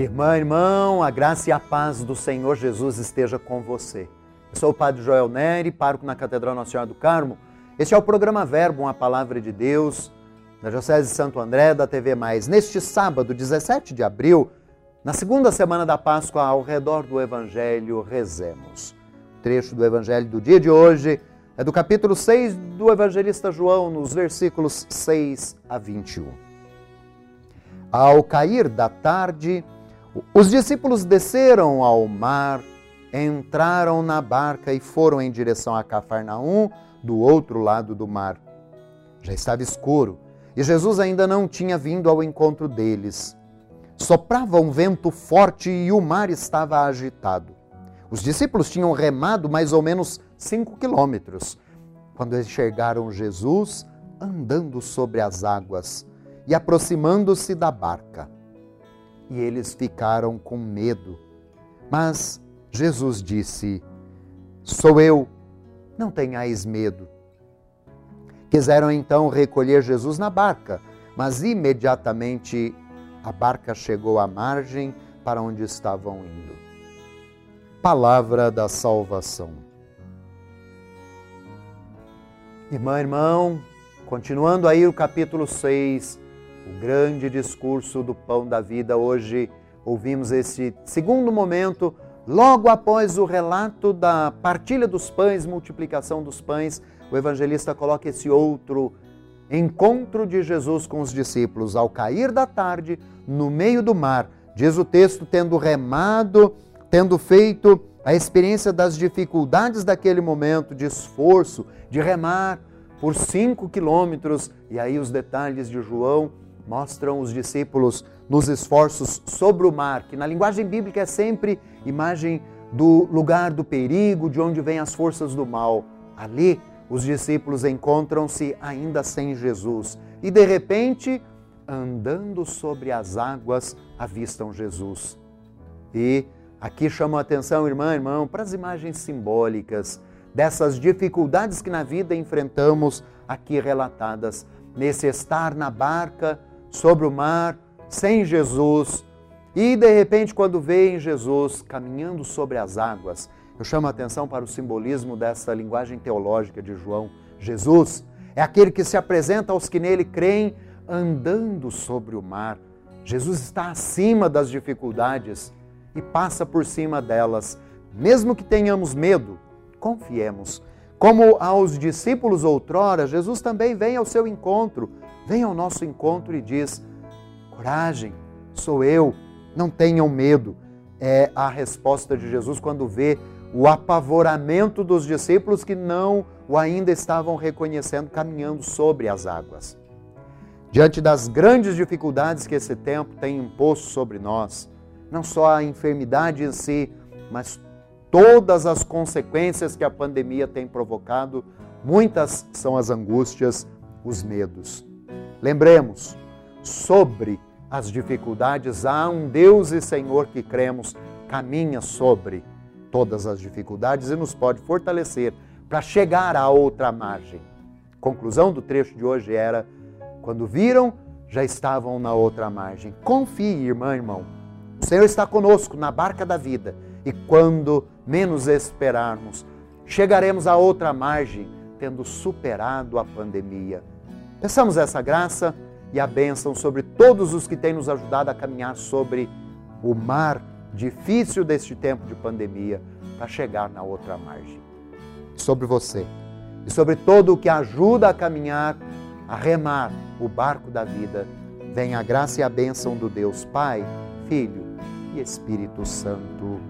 Irmã, irmão, a graça e a paz do Senhor Jesus esteja com você. Eu sou o Padre Joel Neri, pároco na Catedral Nossa Senhora do Carmo. Este é o programa Verbo, uma palavra de Deus, da Diocese de Santo André, da TV Mais. Neste sábado, 17 de abril, na segunda semana da Páscoa, ao redor do Evangelho, rezemos. O trecho do Evangelho do dia de hoje é do capítulo 6 do Evangelista João, nos versículos 6 a 21. Ao cair da tarde, os discípulos desceram ao mar, entraram na barca e foram em direção a Cafarnaum, do outro lado do mar. Já estava escuro e Jesus ainda não tinha vindo ao encontro deles. Soprava um vento forte e o mar estava agitado. Os discípulos tinham remado mais ou menos cinco quilômetros quando enxergaram Jesus andando sobre as águas e aproximando-se da barca e eles ficaram com medo. Mas Jesus disse: Sou eu, não tenhais medo. Quiseram então recolher Jesus na barca, mas imediatamente a barca chegou à margem para onde estavam indo. Palavra da salvação. Irmã, irmão, continuando aí o capítulo 6 o grande discurso do pão da vida. Hoje ouvimos esse segundo momento, logo após o relato da partilha dos pães, multiplicação dos pães, o evangelista coloca esse outro encontro de Jesus com os discípulos ao cair da tarde, no meio do mar. Diz o texto, tendo remado, tendo feito a experiência das dificuldades daquele momento de esforço, de remar por cinco quilômetros, e aí os detalhes de João mostram os discípulos nos esforços sobre o mar, que na linguagem bíblica é sempre imagem do lugar do perigo, de onde vêm as forças do mal. Ali, os discípulos encontram-se ainda sem Jesus e, de repente, andando sobre as águas, avistam Jesus. E aqui chamo a atenção, irmã, irmão, para as imagens simbólicas dessas dificuldades que na vida enfrentamos aqui relatadas, nesse estar na barca sobre o mar, sem Jesus, e de repente, quando veem Jesus caminhando sobre as águas, eu chamo a atenção para o simbolismo dessa linguagem teológica de João. Jesus é aquele que se apresenta aos que nele creem andando sobre o mar. Jesus está acima das dificuldades e passa por cima delas. Mesmo que tenhamos medo, confiemos. Como aos discípulos outrora, Jesus também vem ao seu encontro, vem ao nosso encontro e diz: Coragem, sou eu, não tenham medo. É a resposta de Jesus quando vê o apavoramento dos discípulos que não o ainda estavam reconhecendo caminhando sobre as águas. Diante das grandes dificuldades que esse tempo tem imposto sobre nós, não só a enfermidade em si, mas todas as consequências que a pandemia tem provocado, muitas são as angústias, os medos. Lembremos, sobre as dificuldades, há um Deus e Senhor que cremos, caminha sobre todas as dificuldades e nos pode fortalecer para chegar à outra margem. Conclusão do trecho de hoje era: quando viram, já estavam na outra margem. Confie, irmã, irmão. O Senhor está conosco na barca da vida e quando menos esperarmos, chegaremos à outra margem, tendo superado a pandemia. Peçamos essa graça e a bênção sobre todos os que têm nos ajudado a caminhar sobre o mar difícil deste tempo de pandemia para chegar na outra margem. Sobre você e sobre todo o que ajuda a caminhar, a remar o barco da vida, vem a graça e a bênção do Deus Pai, Filho e Espírito Santo.